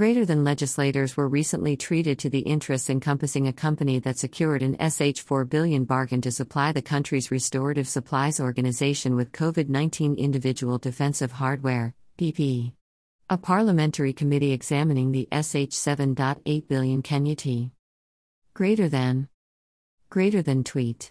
Greater than legislators were recently treated to the interests encompassing a company that secured an SH 4 billion bargain to supply the country's Restorative Supplies Organization with COVID 19 individual defensive hardware, PPE. A parliamentary committee examining the SH 7.8 billion Kenya T. Greater than. Greater than tweet.